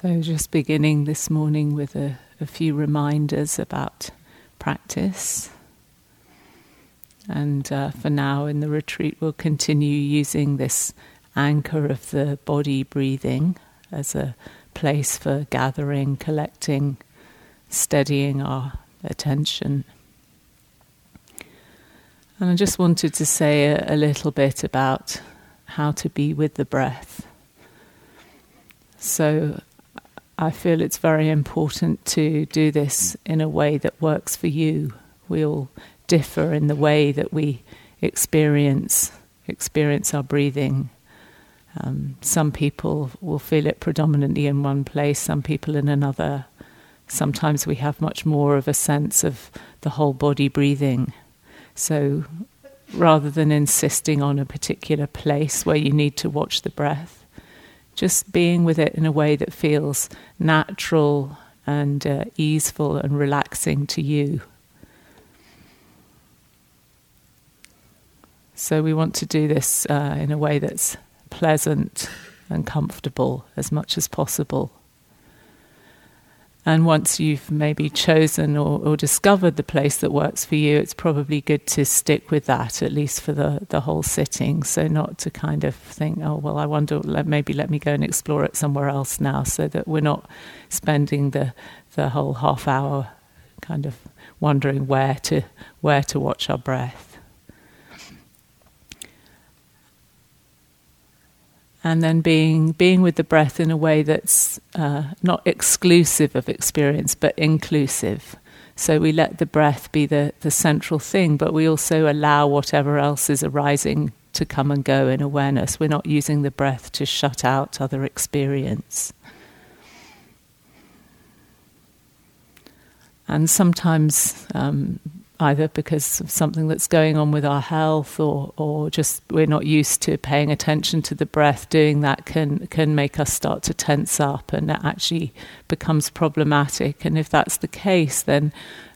So, just beginning this morning with a, a few reminders about practice. And uh, for now, in the retreat, we'll continue using this anchor of the body breathing as a place for gathering, collecting, steadying our attention. And I just wanted to say a, a little bit about how to be with the breath. So, I feel it's very important to do this in a way that works for you. We all differ in the way that we experience experience our breathing. Um, some people will feel it predominantly in one place, some people in another. Sometimes we have much more of a sense of the whole body breathing. So rather than insisting on a particular place where you need to watch the breath, just being with it in a way that feels natural and uh, easeful and relaxing to you. So, we want to do this uh, in a way that's pleasant and comfortable as much as possible. And once you've maybe chosen or, or, discovered the place that works for you, it's probably good to stick with that, at least for the, the whole sitting. So, not to kind of think, oh, well, I wonder, maybe let me go and explore it somewhere else now, so that we're not spending the, the whole half hour kind of wondering where to, where to watch our breath. And then being being with the breath in a way that's uh, not exclusive of experience but inclusive. So we let the breath be the, the central thing, but we also allow whatever else is arising to come and go in awareness. We're not using the breath to shut out other experience. And sometimes um, either because of something that's going on with our health or, or just we're not used to paying attention to the breath, doing that can, can make us start to tense up and that actually becomes problematic. And if that's the case, then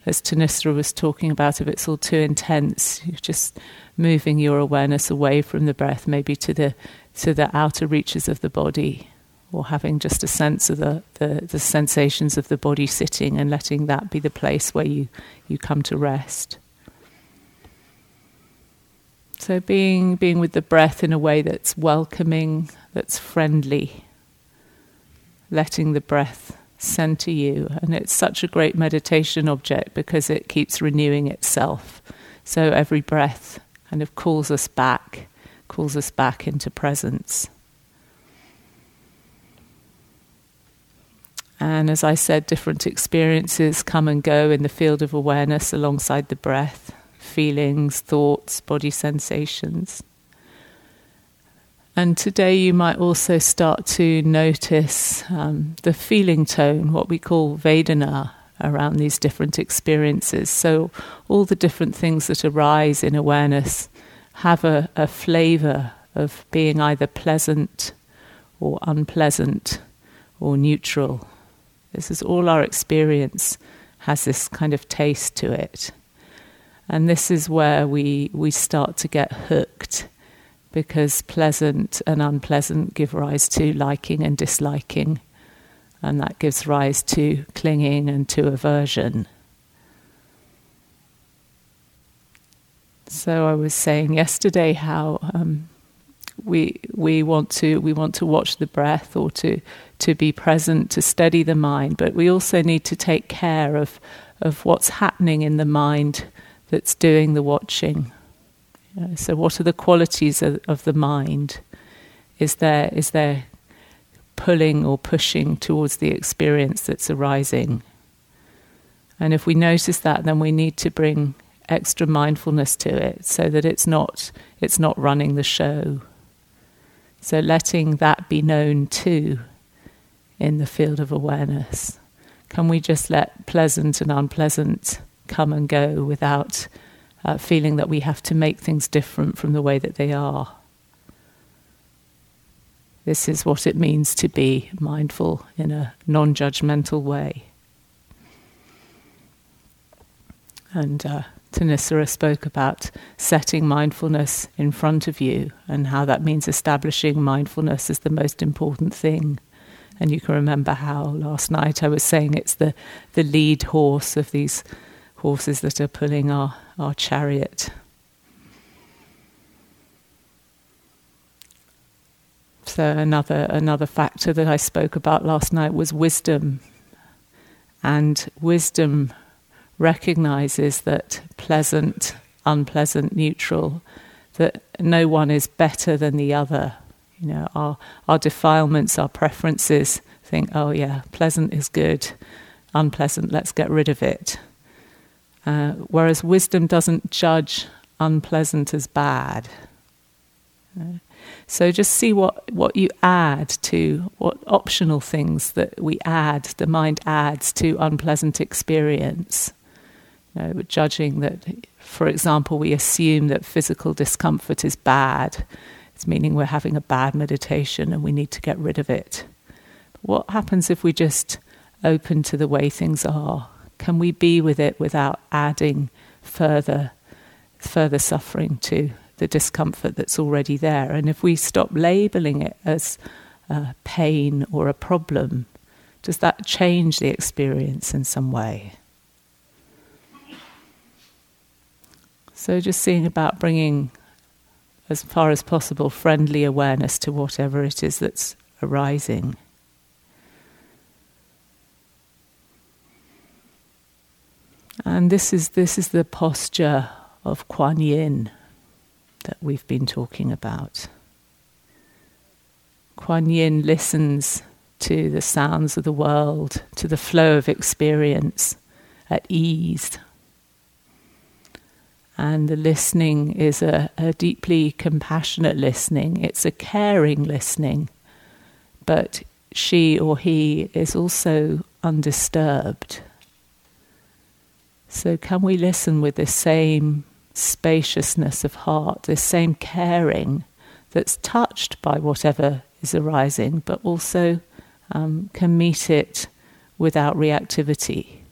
as Thanissara was talking about, if it's all too intense, you're just moving your awareness away from the breath, maybe to the, to the outer reaches of the body or having just a sense of the, the, the, sensations of the body sitting and letting that be the place where you, you come to rest. So being being with the breath in a way that's welcoming, that's friendly, letting the breath center you. And it's such a great meditation object because it keeps renewing itself. So every breath kind of calls us back, calls us back into presence. And as I said, different experiences come and go in the field of awareness alongside the breath feelings, thoughts, body sensations. And today you might also start to notice um, the feeling tone, what we call Vedana, around these different experiences. So, all the different things that arise in awareness have a, a flavor of being either pleasant or unpleasant or neutral this is all our experience has this kind of taste to it. And this is where we, we start to get hooked because pleasant and unpleasant give rise to liking and disliking, and that gives rise to clinging and to aversion. So I was saying yesterday how um, we we want to we want to watch the breath or to to be present to steady the mind but we also need to take care of of what's happening in the mind that's doing the watching. You know, so what are the qualities of, of the mind? Is there is there pulling or pushing towards the experience that's arising? And if we notice that then we need to bring extra mindfulness to it so that it's not it's not running the show so letting that be known too in the field of awareness. Can we just let pleasant and unpleasant come and go without uh, feeling that we have to make things different from the way that they are? This is what it means to be mindful in a non judgmental way. And uh, Thanissara spoke about setting mindfulness in front of you and how that means establishing mindfulness as the most important thing And you can remember how last night I was saying it's the, the lead horse of these horses that are pulling our, our chariot. So another another factor that I spoke about last night was wisdom. And wisdom recognizes that pleasant, unpleasant, neutral, that no one is better than the other. You know, our our defilements, our preferences think, oh yeah, pleasant is good, unpleasant, let's get rid of it. Uh, whereas wisdom doesn't judge unpleasant as bad. So just see what, what you add to, what optional things that we add, the mind adds to unpleasant experience. Know, judging that, for example, we assume that physical discomfort is bad. It's meaning we're having a bad meditation and we need to get rid of it. What happens if we just open to the way things are? Can we be with it without adding further, further suffering to the discomfort that's already there. And if we stop labeling it as pain or a problem, does that change the experience in some way? So, just seeing about bringing, as far as possible, friendly awareness to whatever it is that's arising. And this is, this is the posture of Kuan Yin that we've been talking about. Kuan Yin listens to the sounds of the world, to the flow of experience at ease. And the listening is a, a deeply compassionate listening, it's a caring listening, but she or he is also undisturbed. So, can we listen with the same spaciousness of heart, this same caring that's touched by whatever is arising, but also um, can meet it without reactivity.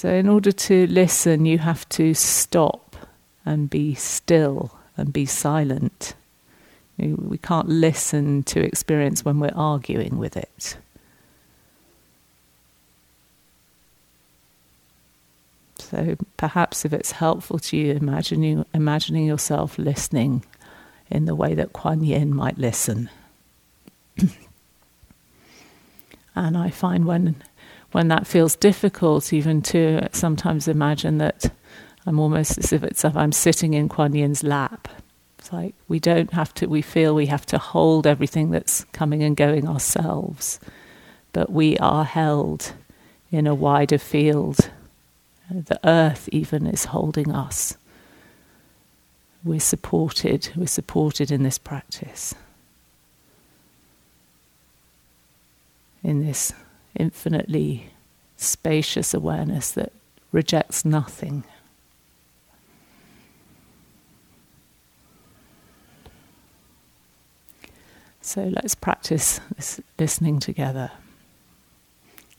So, in order to listen, you have to stop and be still and be silent. We can't listen to experience when we're arguing with it. So perhaps if it's helpful to you, imagining, imagining yourself listening in the way that Kuan Yin might listen. and I find when when that feels difficult, even to sometimes imagine that I'm almost as if it's if I'm sitting in Kuan Yin's lap. It's like we don't have to. We feel we have to hold everything that's coming and going ourselves, but we are held in a wider field the earth even is holding us. We're supported, we're supported in this practice. In this infinitely spacious awareness that rejects nothing. So let's practice this listening together,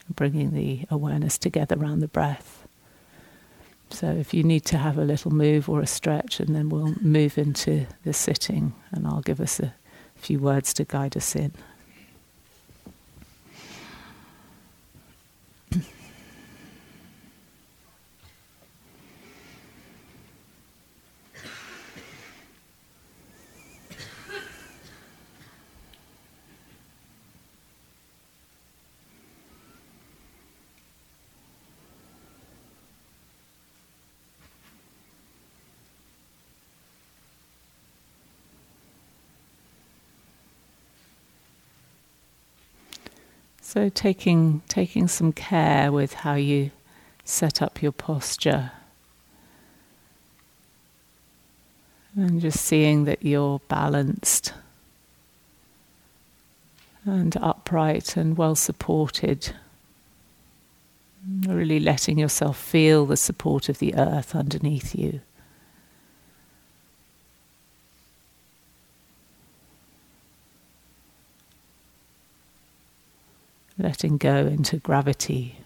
bringing the awareness together around the breath. So if you need to have a little move or a stretch, and then we'll move into the sitting, and I'll give us a few words to guide us in. So taking taking some care with how you set up your posture. And just seeing that you're balanced and upright and well supported. Really letting yourself feel the support of the earth underneath you. letting go into gravity.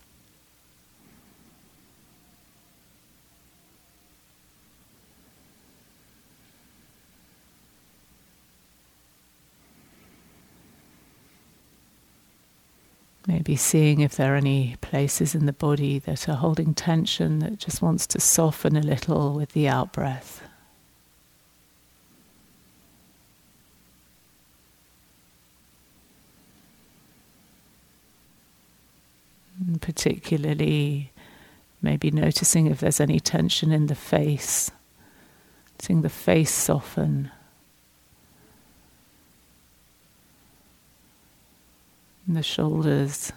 Maybe seeing if there are any places in the body that are holding tension that just wants to soften a little with the out breath. Particularly, maybe noticing if there's any tension in the face, seeing the face soften. the shoulders.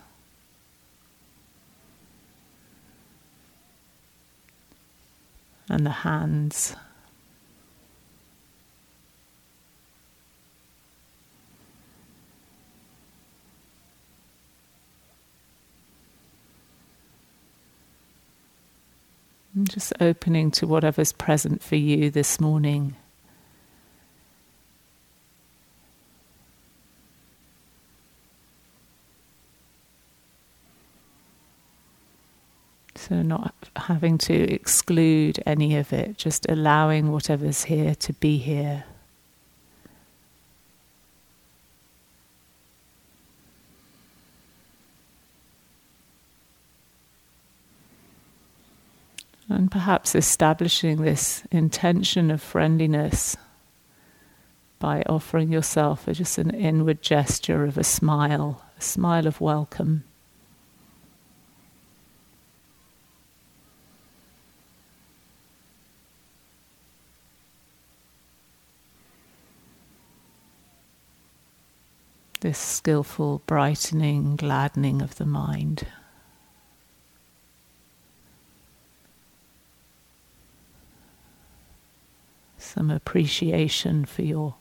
And the hands. And just opening to whatever's present for you this morning. So, not having to exclude any of it, just allowing whatever's here to be here. And perhaps establishing this intention of friendliness by offering yourself just an inward gesture of a smile, a smile of welcome. this skillful brightening, gladdening of the mind. Some appreciation for your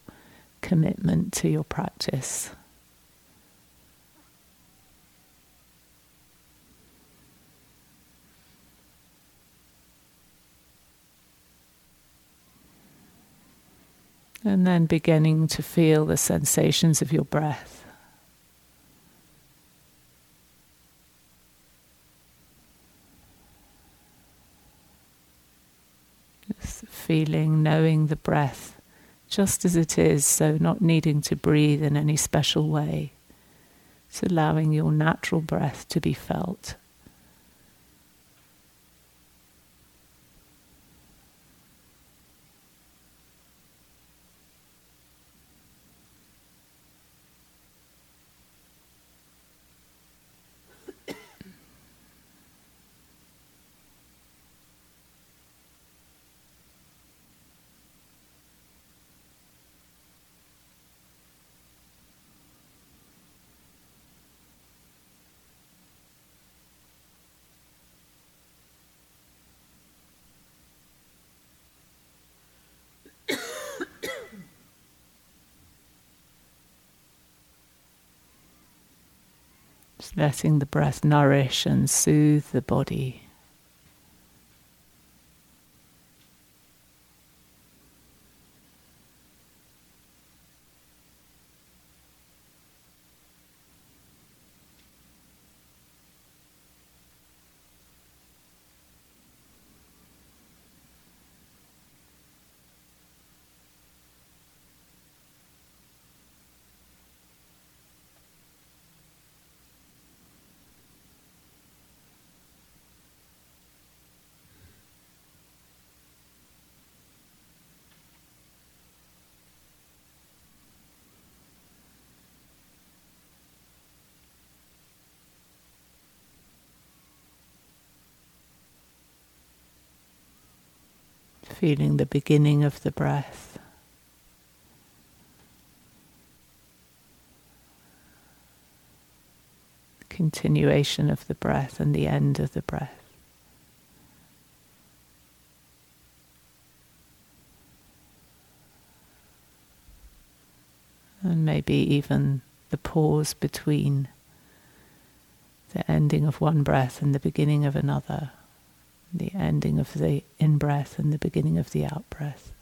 commitment to your practice. And then beginning to feel the sensations of your breath. Feeling, knowing the breath just as it is, so not needing to breathe in any special way. It's allowing your natural breath to be felt. Just letting the breath nourish and soothe the body. Feeling the beginning of the breath. Continuation of the breath and the end of the breath. And maybe even the pause between the ending of one breath and the beginning of another the ending of the in breath and the beginning of the out breath.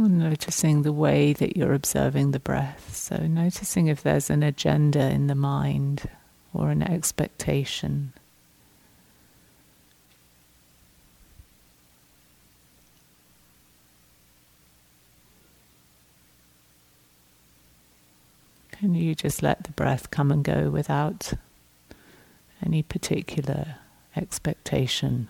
Noticing the way that you're observing the breath. So, noticing if there's an agenda in the mind or an expectation. Can you just let the breath come and go without any particular expectation?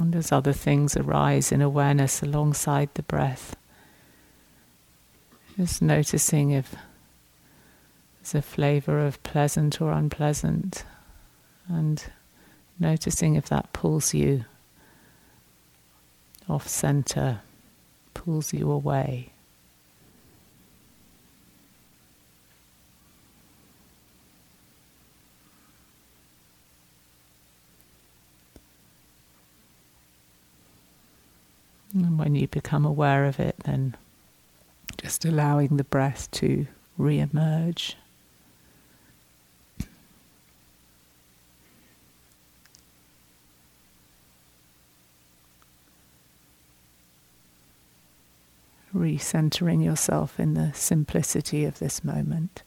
And as other things arise in awareness alongside the breath, just noticing if there's a flavour of pleasant or unpleasant, and noticing if that pulls you off center, pulls you away. And when you become aware of it, then just allowing the breath to re emerge. Recentering yourself in the simplicity of this moment.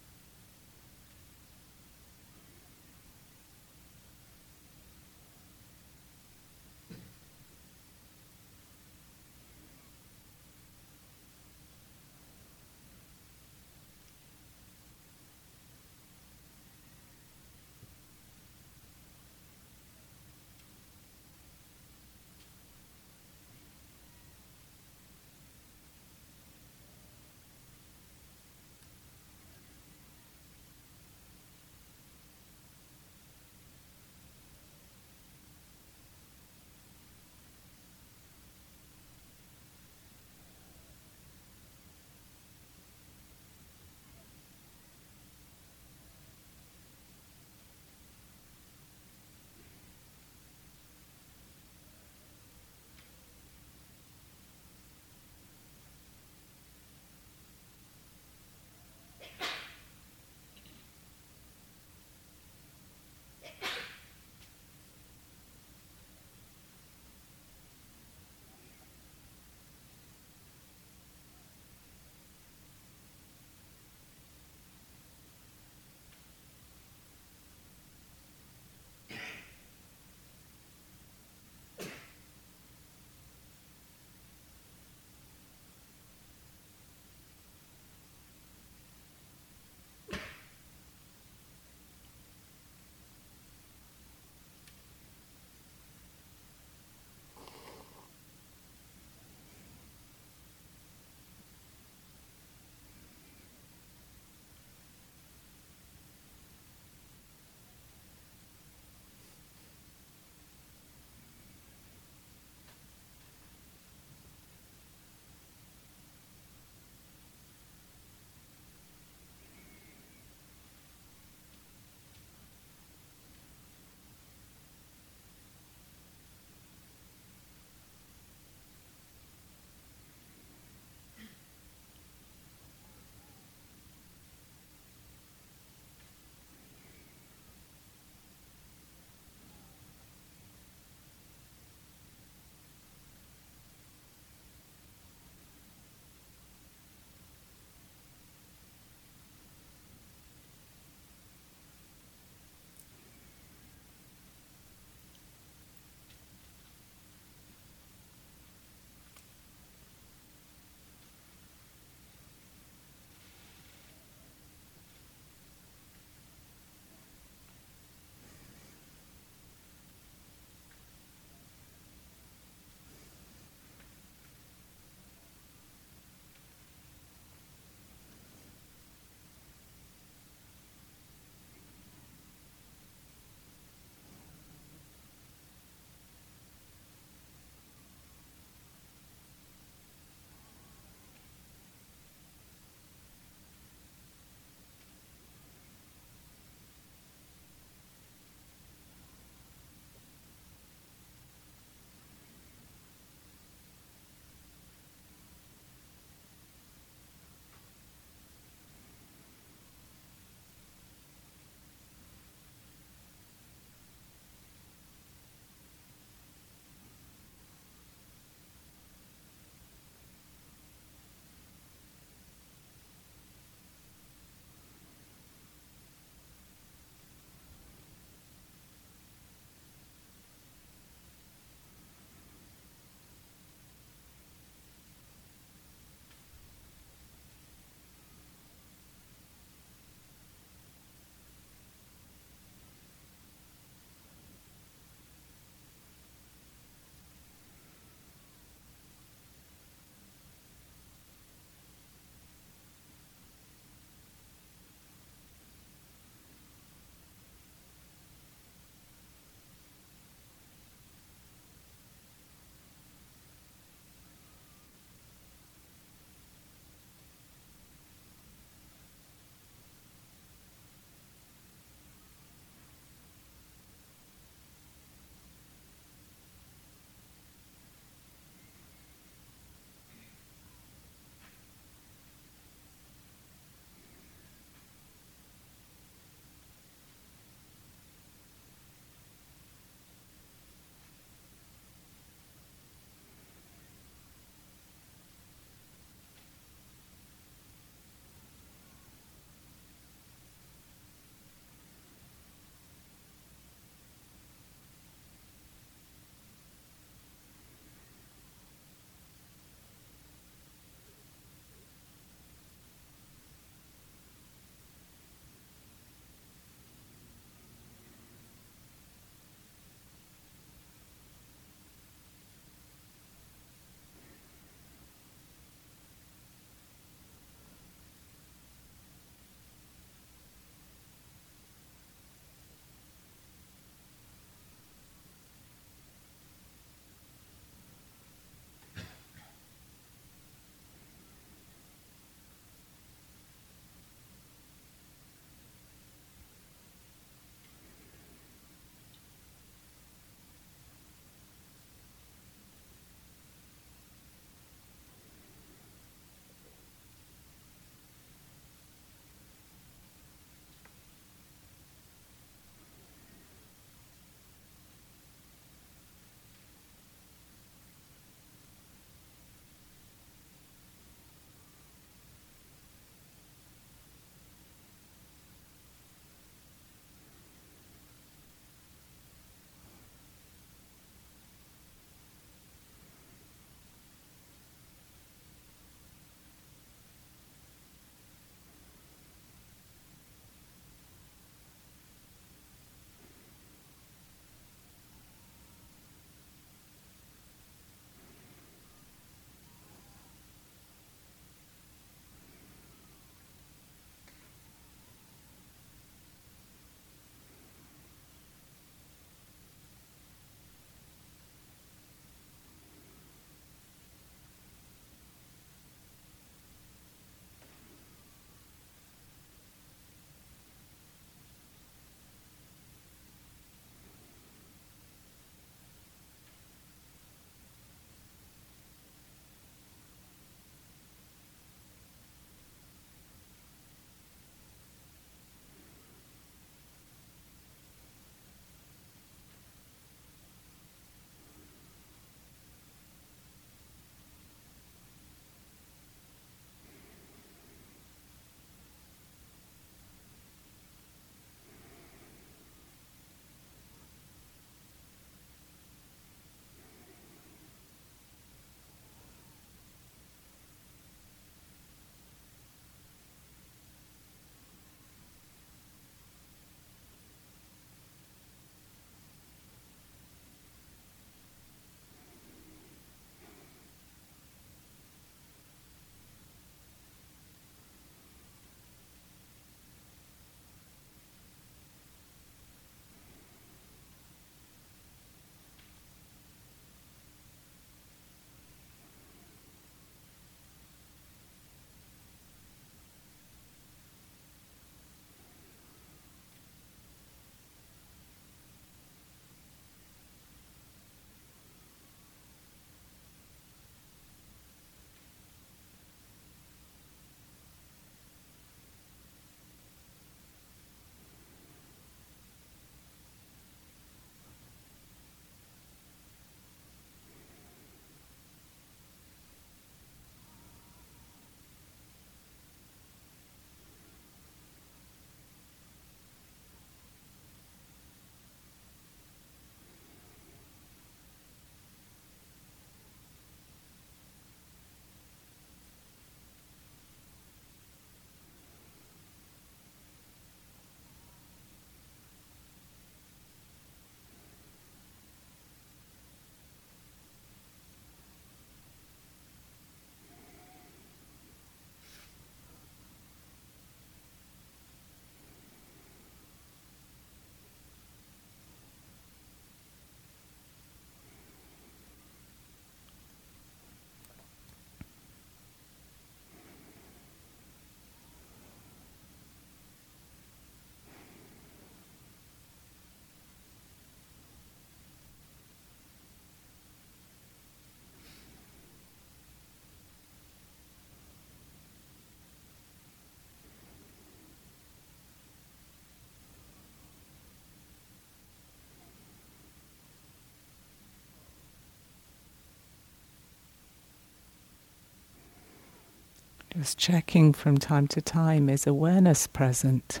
Just checking from time to time is awareness present?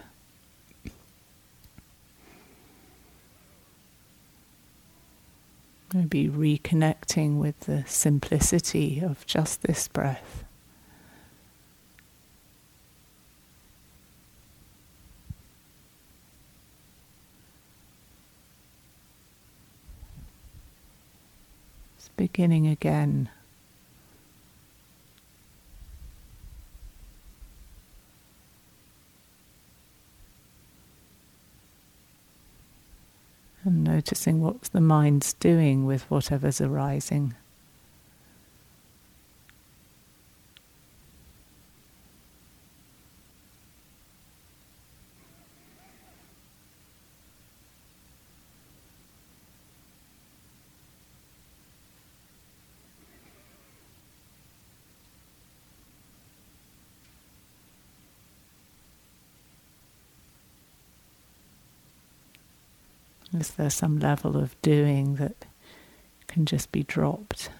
Maybe reconnecting with the simplicity of just this breath. It's beginning again. and noticing what the mind's doing with whatever's arising. Is there some level of doing that can just be dropped?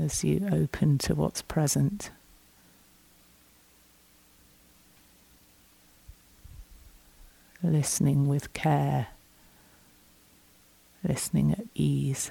As you open to what's present. Listening with care, listening at ease.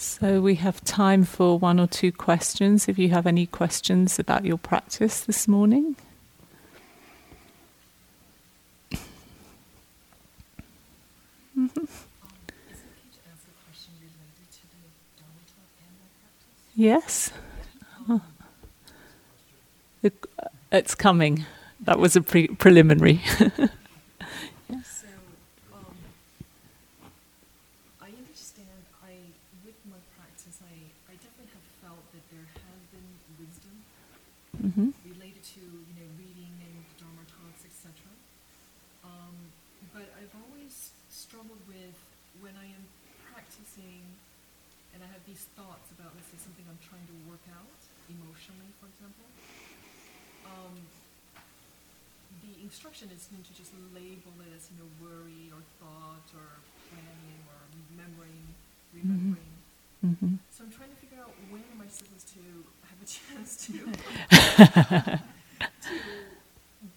So we have time for one or two questions. If you have any questions about your practice this morning. Yes. Oh. it's coming. That was a pre- preliminary. mm-hmm. related to you know reading and Dharma talks, etc. Um, but I've always struggled with when I am practicing and I have these thoughts about let's say something I'm trying to work out emotionally, for example. Um, the instruction is meant to just label it as you know worry or thought or planning or remembering, mm-hmm. remembering. Mm-hmm. So I'm trying to figure out when am I supposed to have a chance to, to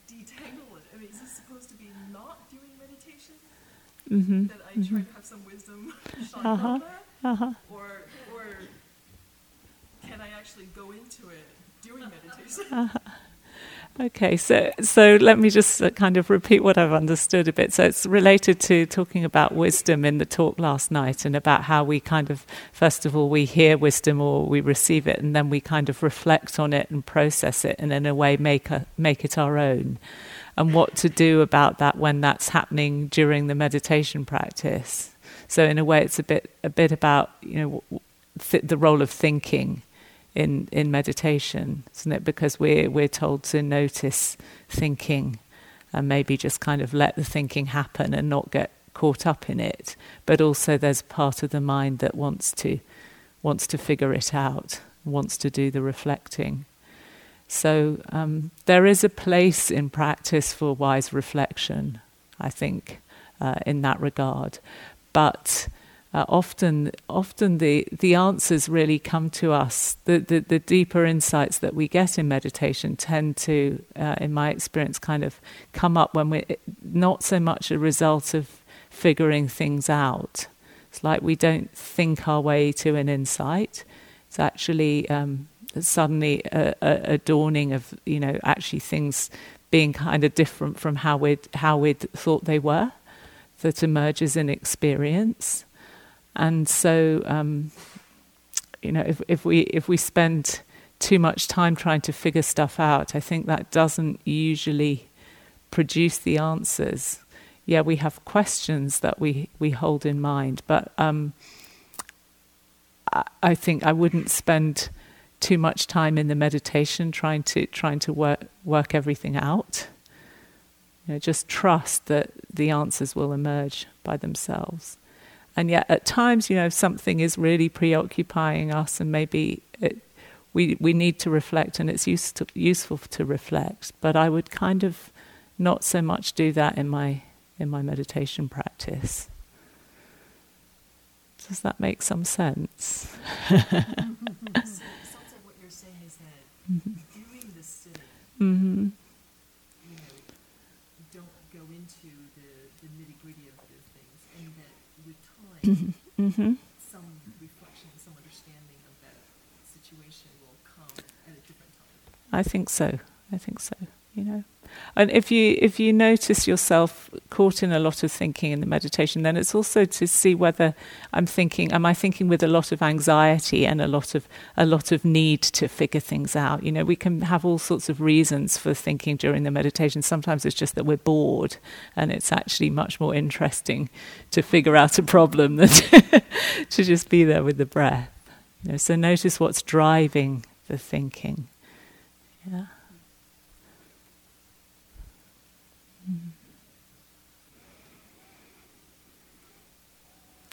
detangle it. I mean, is this supposed to be not doing meditation? Mm-hmm. That I try mm-hmm. to have some wisdom shine uh-huh. on that? Uh-huh. Or, or can I actually go into it doing meditation? Uh-huh. Okay, so so let me just kind of repeat what I've understood a bit. So it's related to talking about wisdom in the talk last night, and about how we kind of first of all we hear wisdom or we receive it, and then we kind of reflect on it and process it, and in a way make a, make it our own, and what to do about that when that's happening during the meditation practice. So in a way, it's a bit a bit about you know th- the role of thinking in in meditation, isn't it? Because we're we're told to notice thinking and maybe just kind of let the thinking happen and not get caught up in it. But also there's part of the mind that wants to wants to figure it out, wants to do the reflecting. So um, there is a place in practice for wise reflection, I think, uh, in that regard. But uh, often often the, the answers really come to us. The, the, the, deeper insights that we get in meditation tend to, uh, in my experience, kind of come up when we're not so much a result of figuring things out. It's like we don't think our way to an insight. It's actually um, suddenly a, a, a dawning of, you know, actually things being kind of different from how we'd, how we'd thought they were that emerges in experience. And so, um, you know, if, if we if we spend too much time trying to figure stuff out, I think that doesn't usually produce the answers. Yeah, we have questions that we, we hold in mind, but um, I, I think I wouldn't spend too much time in the meditation trying to trying to work work everything out. You know, just trust that the answers will emerge by themselves. And yet, at times, you know, something is really preoccupying us, and maybe it, we we need to reflect, and it's use to, useful to reflect. But I would kind of not so much do that in my in my meditation practice. Does that make some sense? mm-hmm. what you're saying is that mm-hmm. doing the sitting. Mm-hmm. Mm-hmm. some reflection, some understanding of that situation will come at a different time. I think so. I think so. You know. And if you if you notice yourself caught in a lot of thinking in the meditation, then it's also to see whether I'm thinking, am I thinking with a lot of anxiety and a lot of a lot of need to figure things out? You know, we can have all sorts of reasons for thinking during the meditation. Sometimes it's just that we're bored, and it's actually much more interesting to figure out a problem than to just be there with the breath. You know, so notice what's driving the thinking. Yeah. Yeah. Um, question about different um, intensities of focus with the awareness. Mm-hmm. In uh, this article was written about Vitakka and Vichara. I don't know if that's how you pronounce it, but it feels like the acute focus happens on the more on the in breath and the diffuse on the out breath. Just can you say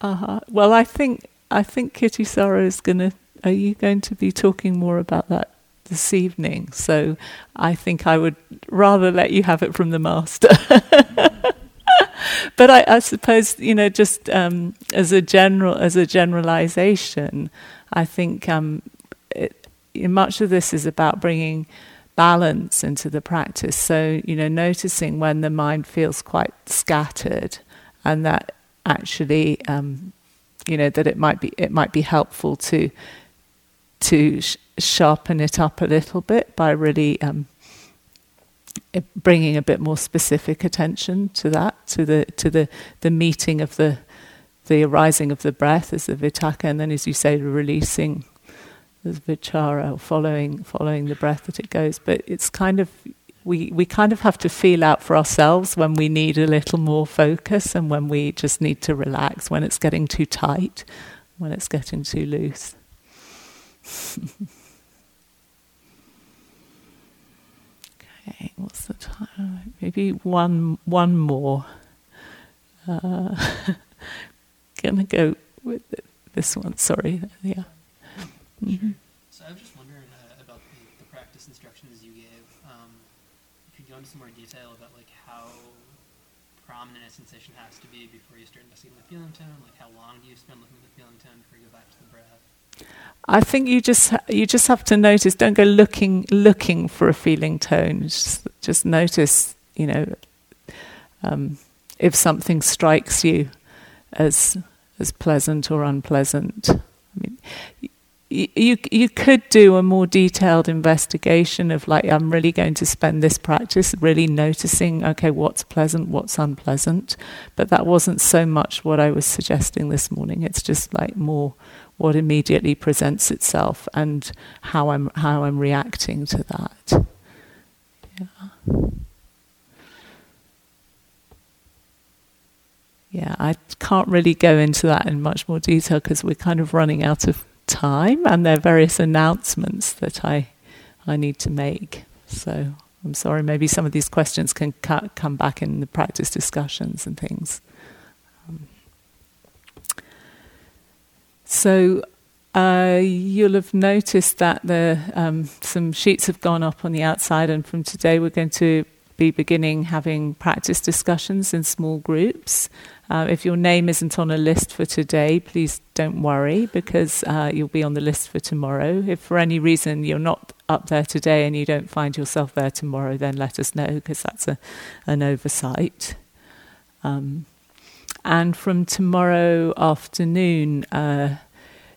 Uh-huh. Well, I think I think Kittisaro is going to. Are you going to be talking more about that this evening? So I think I would rather let you have it from the master. but I, I, suppose you know, just um, as a general as a generalization, I think um, it, much of this is about bringing balance into the practice. So you know, noticing when the mind feels quite scattered, and that actually, um, you know, that it might be it might be helpful to to sh- sharpen it up a little bit by really um, bringing a bit more specific attention to that, to the to the the meeting of the the arising of the breath as the vitakka, and then as you say, the releasing as vichara, following following the breath that it goes. But it's kind of we we kind of have to feel out for ourselves when we need a little more focus and when we just need to relax, when it's getting too tight, when it's getting too loose. Okay, what's the time? Maybe one one more. Uh, gonna go with this one. Sorry, yeah. Mm-hmm. So I was just wondering uh, about the, the, practice instructions you gave. Um, if you go into some more detail about like how prominent a sensation has to be before you start investigating the feeling tone, like how long do you spend looking at the feeling tone before you go back to the breath? I think you just you just have to notice. Don't go looking looking for a feeling tone. Just, just notice. You know, um, if something strikes you as as pleasant or unpleasant. I mean, you you could do a more detailed investigation of like I'm really going to spend this practice really noticing okay what's pleasant what's unpleasant but that wasn't so much what I was suggesting this morning it's just like more what immediately presents itself and how I'm how I'm reacting to that. Yeah. Yeah, I can't really go into that in much more detail because we're kind of running out of time and there are various announcements that I I need to make. So I'm sorry, maybe some of these questions can come back in the practice discussions and things. So uh, you'll have noticed that the, um, some sheets have gone up on the outside, and from today we're going to be beginning having practice discussions in small groups. Uh, if your name isn't on a list for today, please don't worry because uh, you'll be on the list for tomorrow. If for any reason you're not up there today and you don't find yourself there tomorrow, then let us know because that's a, an oversight. Um, and from tomorrow afternoon, uh,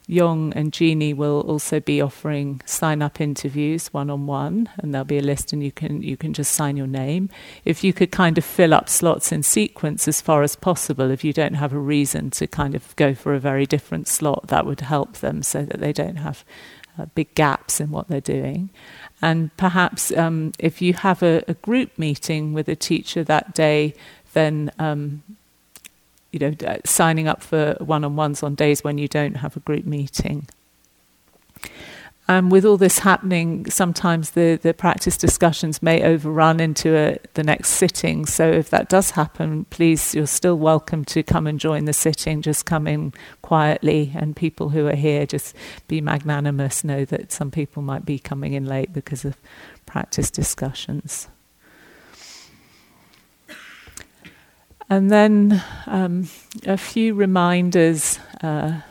Young and Jeannie will also be offering sign up interviews one on one, and there'll be a list, and you can you can just sign your name. If you could kind of fill up slots in sequence as far as possible, if you don't have a reason to kind of go for a very different slot, that would help them so that they don't have uh, big gaps in what they're doing. And perhaps um, if you have a, a, group meeting with a teacher that day, then um, you know, uh, signing up for one-on-ones on days when you don't have a group meeting. And with all this happening, sometimes the, the practice discussions may overrun into a, the next sitting. So if that does happen, please, you're still welcome to come and join the sitting. Just come in quietly, and people who are here, just be magnanimous. Know that some people might be coming in late because of practice discussions. And then um, a few reminders uh,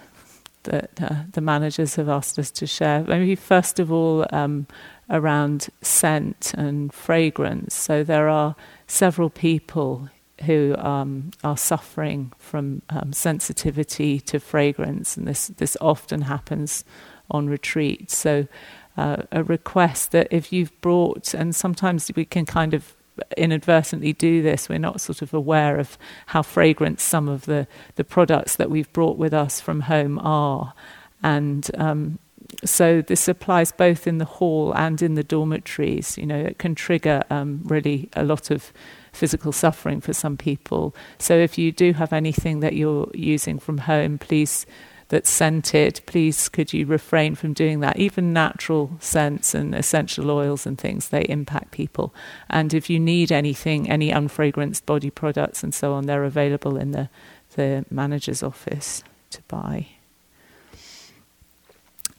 that uh, the managers have asked us to share. Maybe first of all, um, around scent and fragrance. So there are several people who um, are suffering from um, sensitivity to fragrance, and this this often happens on retreat. So. Uh, a request that if you've brought, and sometimes we can kind of inadvertently do this. We're not sort of aware of how fragrant some of the, the products that we've brought with us from home are. And um, so this applies both in the hall and in the dormitories. You know, it can trigger um, really a lot of physical suffering for some people. So if you do have anything that you're using from home, please that's scented, please could you refrain from doing that? Even natural scents and essential oils and things, they impact people. And if you need anything, any unfragranced body products and so on, they're available in the, the manager's office to buy.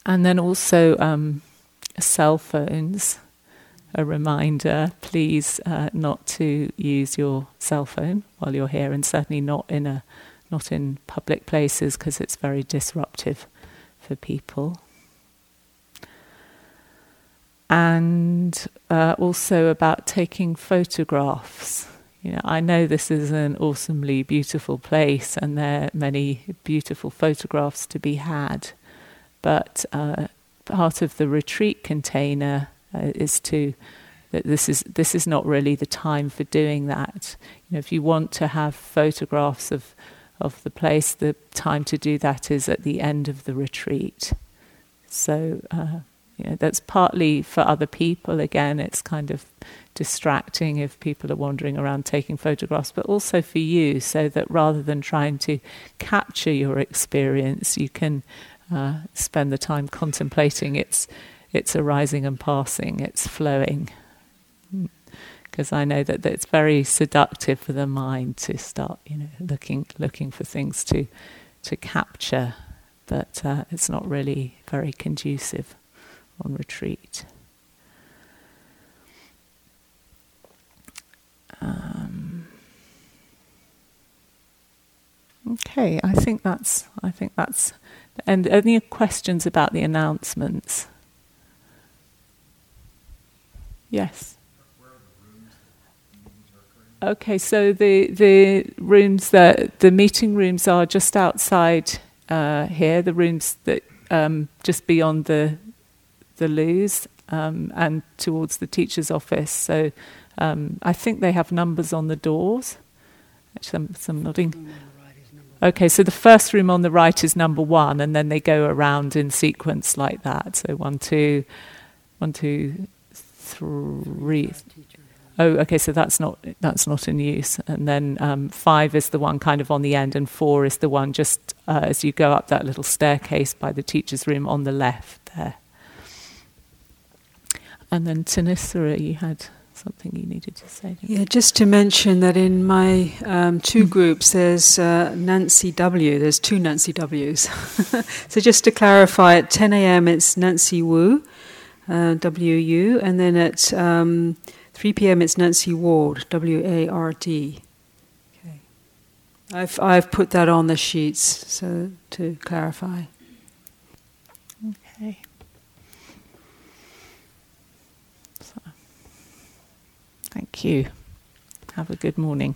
and then also um, cell phones. A reminder: please uh, not to use your cell phone while you're here, and certainly not in a not in public places because it's very disruptive for people. And uh, also about taking photographs. You know, I know this is an awesomely beautiful place, and there are many beautiful photographs to be had. But uh, part of the retreat container uh, is to that this is this is not really the time for doing that. You know, if you want to have photographs of of the place, the time to do that is at the end of the retreat. So uh, you know, that's partly for other people. Again, it's kind of distracting if people are wandering around taking photographs, but also for you, so that rather than trying to capture your experience, you can uh, spend the time contemplating its its arising and passing, its flowing. Because I know that, it's very seductive for the mind to start, you know, looking looking for things to to capture, but uh, it's not really very conducive on retreat. Um, okay, I think that's I think that's and any questions about the announcements? Yes. Okay, so the the rooms that the meeting rooms are just outside uh, here. The rooms that um, just beyond the the loos um, and towards the teacher's office. So um, I think they have numbers on the doors. Some, some nodding. Okay, so the first room on the right is number one, and then they go around in sequence like that. So one, two, one, two, three. Oh, okay. So that's not that's not in use. And then um, five is the one kind of on the end, and four is the one just uh, as you go up that little staircase by the teacher's room on the left there. And then Thanissara, you had something you needed to say. Yeah, just to mention that in my um, two groups, there's uh, Nancy W. There's two Nancy W's. so just to clarify, at 10 a.m. it's Nancy Wu, uh, W U, and then at um, 3 p.m. it's Nancy Ward, W A R D. Okay. I've I've put that on the sheets so to clarify. Okay. So, Thank you. Have a good morning.